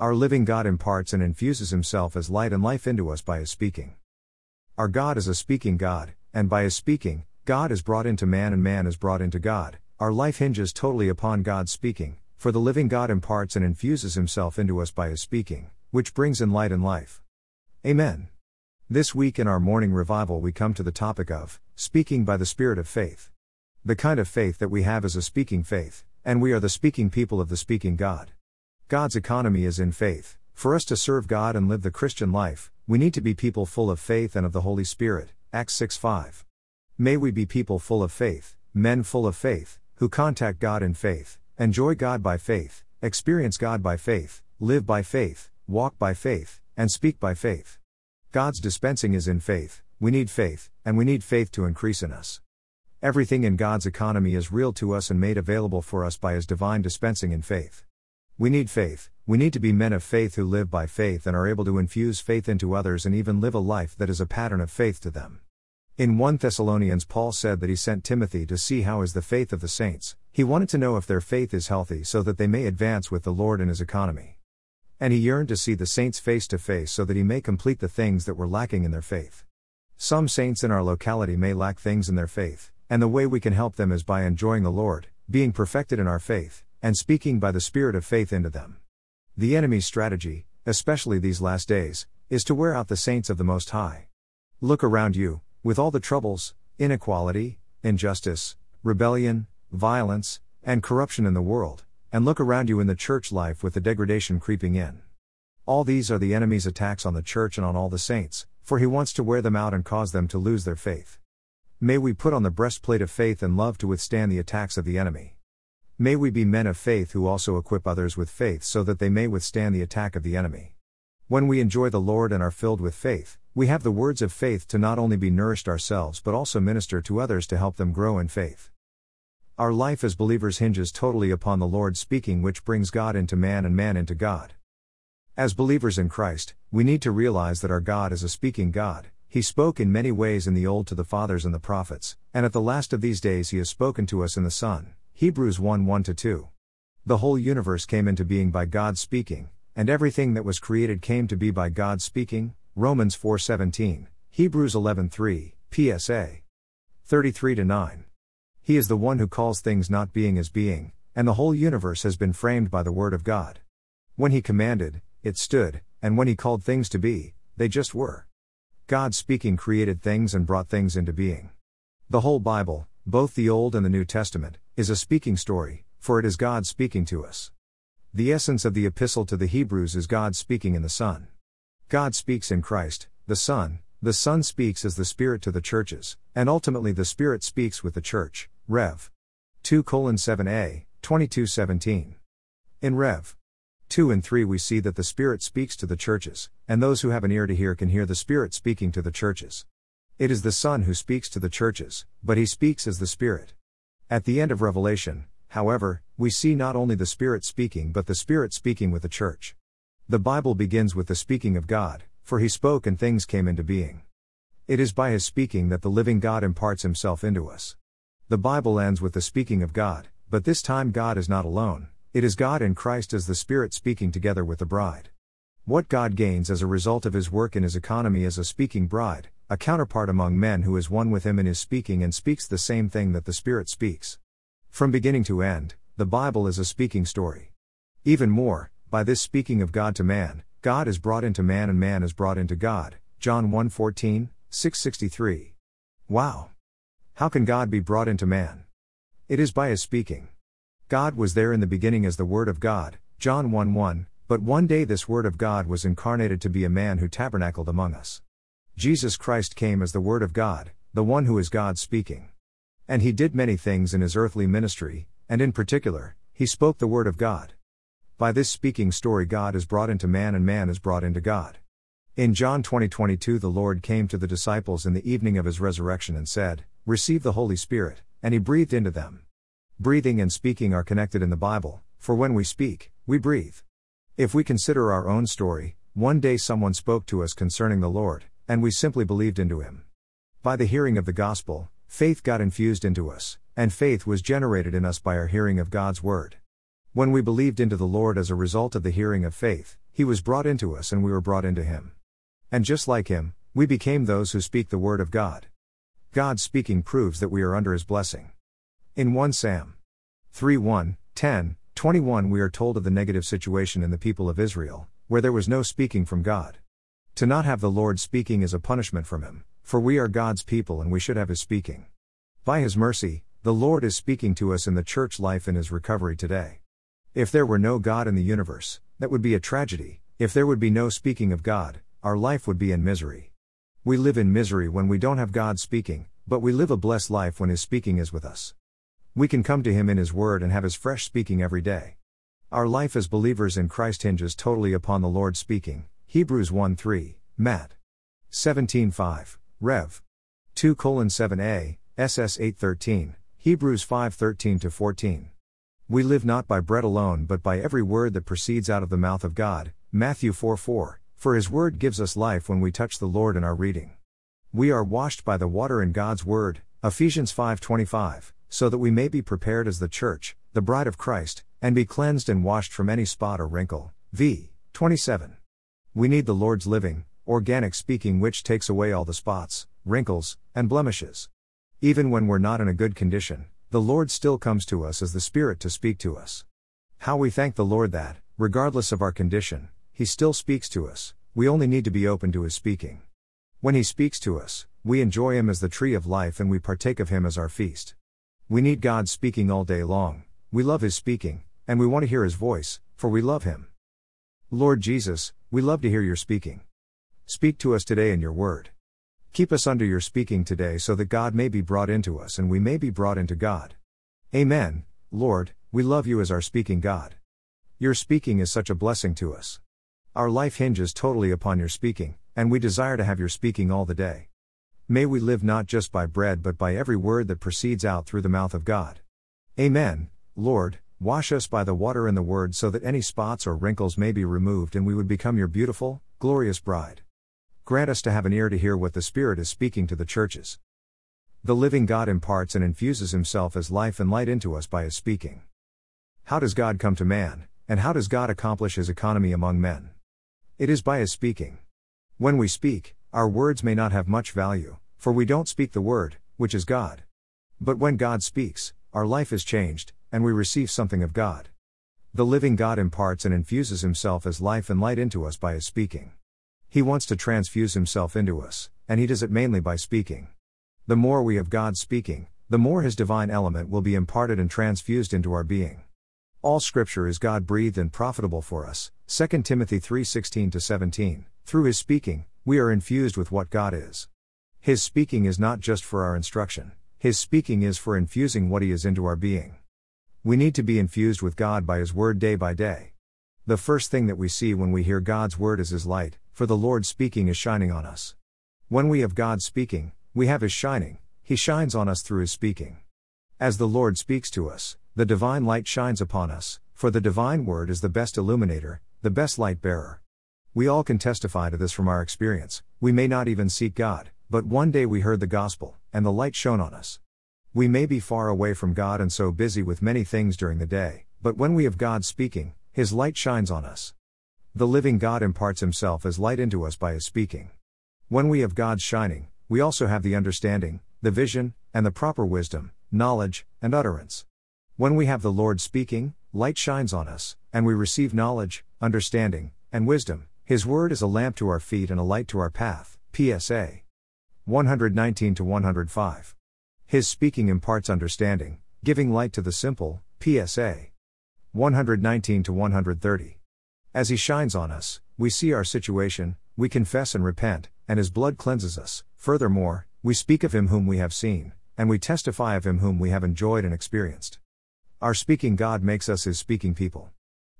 Our living God imparts and infuses himself as light and life into us by his speaking. Our God is a speaking God, and by his speaking, God is brought into man and man is brought into God. Our life hinges totally upon God's speaking, for the living God imparts and infuses himself into us by his speaking, which brings in light and life. Amen. This week in our morning revival, we come to the topic of speaking by the Spirit of faith. The kind of faith that we have is a speaking faith, and we are the speaking people of the speaking God. God's economy is in faith. For us to serve God and live the Christian life, we need to be people full of faith and of the Holy Spirit. Acts 6 5. May we be people full of faith, men full of faith, who contact God in faith, enjoy God by faith, experience God by faith, live by faith, walk by faith, and speak by faith. God's dispensing is in faith, we need faith, and we need faith to increase in us. Everything in God's economy is real to us and made available for us by His divine dispensing in faith. We need faith, we need to be men of faith who live by faith and are able to infuse faith into others and even live a life that is a pattern of faith to them. In 1 Thessalonians, Paul said that he sent Timothy to see how is the faith of the saints. He wanted to know if their faith is healthy so that they may advance with the Lord in his economy. And he yearned to see the saints face to face so that he may complete the things that were lacking in their faith. Some saints in our locality may lack things in their faith, and the way we can help them is by enjoying the Lord, being perfected in our faith, and speaking by the Spirit of faith into them. The enemy's strategy, especially these last days, is to wear out the saints of the Most High. Look around you, with all the troubles, inequality, injustice, rebellion, violence, and corruption in the world, and look around you in the church life with the degradation creeping in. All these are the enemy's attacks on the church and on all the saints, for he wants to wear them out and cause them to lose their faith. May we put on the breastplate of faith and love to withstand the attacks of the enemy. May we be men of faith who also equip others with faith so that they may withstand the attack of the enemy. When we enjoy the Lord and are filled with faith, we have the words of faith to not only be nourished ourselves but also minister to others to help them grow in faith. Our life as believers hinges totally upon the Lord speaking, which brings God into man and man into God. As believers in Christ, we need to realize that our God is a speaking God. He spoke in many ways in the Old to the fathers and the prophets, and at the last of these days He has spoken to us in the Son. Hebrews 1 1 2. The whole universe came into being by God speaking, and everything that was created came to be by God speaking. Romans 4:17, Hebrews 11:3, PSA 33 9. He is the one who calls things not being as being, and the whole universe has been framed by the word of God. When he commanded, it stood, and when he called things to be, they just were. God speaking created things and brought things into being. The whole Bible, both the Old and the New Testament, is a speaking story, for it is God speaking to us. The essence of the epistle to the Hebrews is God speaking in the Son. God speaks in Christ, the Son, the Son speaks as the Spirit to the churches, and ultimately the Spirit speaks with the church. Rev. 2 7a, 2217. In Rev. 2 and 3 we see that the Spirit speaks to the churches, and those who have an ear to hear can hear the Spirit speaking to the churches. It is the Son who speaks to the churches, but he speaks as the Spirit. At the end of Revelation, however, we see not only the Spirit speaking but the Spirit speaking with the church. The Bible begins with the speaking of God, for he spoke and things came into being. It is by his speaking that the living God imparts himself into us. The Bible ends with the speaking of God, but this time God is not alone, it is God in Christ as the Spirit speaking together with the bride. What God gains as a result of his work in his economy as a speaking bride, a counterpart among men who is one with him in his speaking and speaks the same thing that the Spirit speaks. From beginning to end, the Bible is a speaking story. Even more, by this speaking of God to man, God is brought into man and man is brought into God. John 1:14, 663. Wow. How can God be brought into man? It is by his speaking. God was there in the beginning as the Word of God, John 1 1, but one day this Word of God was incarnated to be a man who tabernacled among us. Jesus Christ came as the Word of God, the one who is God speaking. And he did many things in his earthly ministry, and in particular, he spoke the Word of God. By this speaking story, God is brought into man and man is brought into God. In John 20 22, the Lord came to the disciples in the evening of his resurrection and said, Receive the Holy Spirit, and he breathed into them. Breathing and speaking are connected in the Bible, for when we speak, we breathe. If we consider our own story, one day someone spoke to us concerning the Lord, and we simply believed into him. By the hearing of the gospel, faith got infused into us, and faith was generated in us by our hearing of God's word. When we believed into the Lord as a result of the hearing of faith, He was brought into us and we were brought into him. And just like him, we became those who speak the word of God. God speaking proves that we are under his blessing. In 1 Sam 3 1, 10, 21, we are told of the negative situation in the people of Israel, where there was no speaking from God. To not have the Lord speaking is a punishment from him, for we are God's people and we should have his speaking. By his mercy, the Lord is speaking to us in the church life in his recovery today. If there were no God in the universe, that would be a tragedy. If there would be no speaking of God, our life would be in misery. We live in misery when we don't have God speaking, but we live a blessed life when His speaking is with us. We can come to Him in His Word and have His fresh speaking every day. Our life as believers in Christ hinges totally upon the Lord speaking. Hebrews 1 3, Matt. 17 5, Rev. 2 7a, SS 8 13, Hebrews 5 13 14. We live not by bread alone but by every word that proceeds out of the mouth of God. Matthew 4 4, for his word gives us life when we touch the Lord in our reading. We are washed by the water in God's word. Ephesians 5:25, so that we may be prepared as the church, the bride of Christ, and be cleansed and washed from any spot or wrinkle. V. 27. We need the Lord's living, organic speaking which takes away all the spots, wrinkles, and blemishes. Even when we're not in a good condition, the Lord still comes to us as the Spirit to speak to us. How we thank the Lord that, regardless of our condition, He still speaks to us, we only need to be open to His speaking. When He speaks to us, we enjoy Him as the tree of life and we partake of Him as our feast. We need God speaking all day long, we love His speaking, and we want to hear His voice, for we love Him. Lord Jesus, we love to hear your speaking. Speak to us today in your word. Keep us under your speaking today so that God may be brought into us and we may be brought into God. Amen, Lord, we love you as our speaking God. Your speaking is such a blessing to us. Our life hinges totally upon your speaking, and we desire to have your speaking all the day. May we live not just by bread but by every word that proceeds out through the mouth of God. Amen, Lord, wash us by the water in the word so that any spots or wrinkles may be removed and we would become your beautiful, glorious bride. Grant us to have an ear to hear what the Spirit is speaking to the churches. The living God imparts and infuses Himself as life and light into us by His speaking. How does God come to man, and how does God accomplish His economy among men? It is by His speaking. When we speak, our words may not have much value, for we don't speak the Word, which is God. But when God speaks, our life is changed, and we receive something of God. The living God imparts and infuses Himself as life and light into us by His speaking. He wants to transfuse himself into us, and he does it mainly by speaking. The more we have God speaking, the more his divine element will be imparted and transfused into our being. All scripture is God breathed and profitable for us. 2 Timothy 3:16 17. Through his speaking, we are infused with what God is. His speaking is not just for our instruction, his speaking is for infusing what he is into our being. We need to be infused with God by his word day by day. The first thing that we see when we hear God's word is his light, for the Lord speaking is shining on us. When we have God speaking, we have His shining, He shines on us through His speaking. As the Lord speaks to us, the divine light shines upon us, for the divine word is the best illuminator, the best light bearer. We all can testify to this from our experience. We may not even seek God, but one day we heard the gospel, and the light shone on us. We may be far away from God and so busy with many things during the day, but when we have God speaking, His light shines on us. The living God imparts himself as light into us by his speaking. When we have God's shining, we also have the understanding, the vision, and the proper wisdom, knowledge, and utterance. When we have the Lord speaking, light shines on us, and we receive knowledge, understanding, and wisdom. His word is a lamp to our feet and a light to our path. PSA 119 105. His speaking imparts understanding, giving light to the simple. PSA 119 to 130. As He shines on us, we see our situation, we confess and repent, and His blood cleanses us. Furthermore, we speak of Him whom we have seen, and we testify of Him whom we have enjoyed and experienced. Our speaking God makes us His speaking people.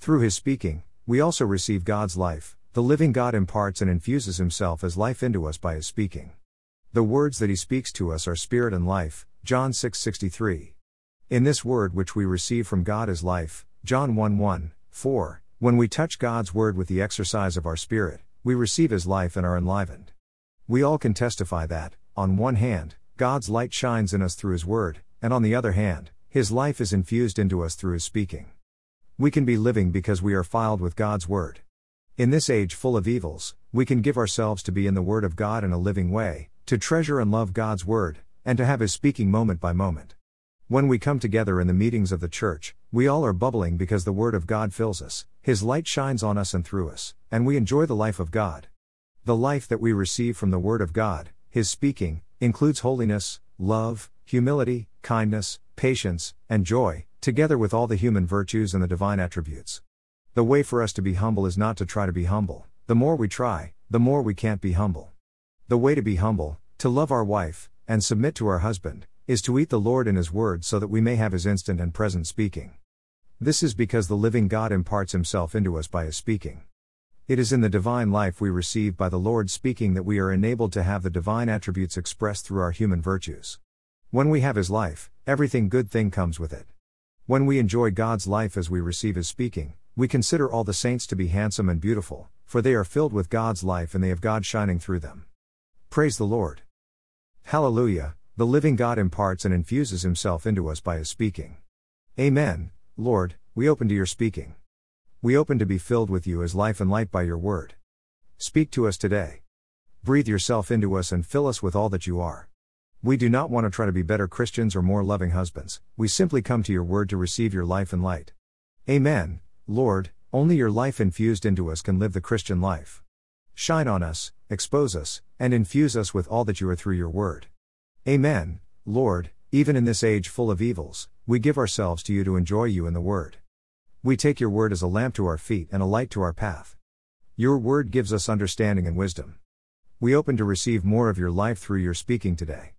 Through His speaking, we also receive God's life, the living God imparts and infuses Himself as life into us by His speaking. The words that He speaks to us are spirit and life, John 6:63. In this word which we receive from God is life, John 1 1, 4, when we touch God's Word with the exercise of our spirit, we receive His life and are enlivened. We all can testify that, on one hand, God's light shines in us through His Word, and on the other hand, His life is infused into us through His speaking. We can be living because we are filed with God's Word. In this age full of evils, we can give ourselves to be in the Word of God in a living way, to treasure and love God's Word, and to have His speaking moment by moment. When we come together in the meetings of the church, we all are bubbling because the Word of God fills us, His light shines on us and through us, and we enjoy the life of God. The life that we receive from the Word of God, His speaking, includes holiness, love, humility, kindness, patience, and joy, together with all the human virtues and the divine attributes. The way for us to be humble is not to try to be humble, the more we try, the more we can't be humble. The way to be humble, to love our wife, and submit to our husband, is to eat the Lord in His Word so that we may have His instant and present speaking. This is because the living God imparts Himself into us by His speaking. It is in the divine life we receive by the Lord speaking that we are enabled to have the divine attributes expressed through our human virtues. When we have His life, everything good thing comes with it. When we enjoy God's life as we receive His speaking, we consider all the saints to be handsome and beautiful, for they are filled with God's life and they have God shining through them. Praise the Lord. Hallelujah, the living God imparts and infuses himself into us by his speaking. Amen, Lord, we open to your speaking. We open to be filled with you as life and light by your word. Speak to us today. Breathe yourself into us and fill us with all that you are. We do not want to try to be better Christians or more loving husbands, we simply come to your word to receive your life and light. Amen, Lord, only your life infused into us can live the Christian life. Shine on us, expose us, and infuse us with all that you are through your word. Amen, Lord, even in this age full of evils, we give ourselves to you to enjoy you in the word. We take your word as a lamp to our feet and a light to our path. Your word gives us understanding and wisdom. We open to receive more of your life through your speaking today.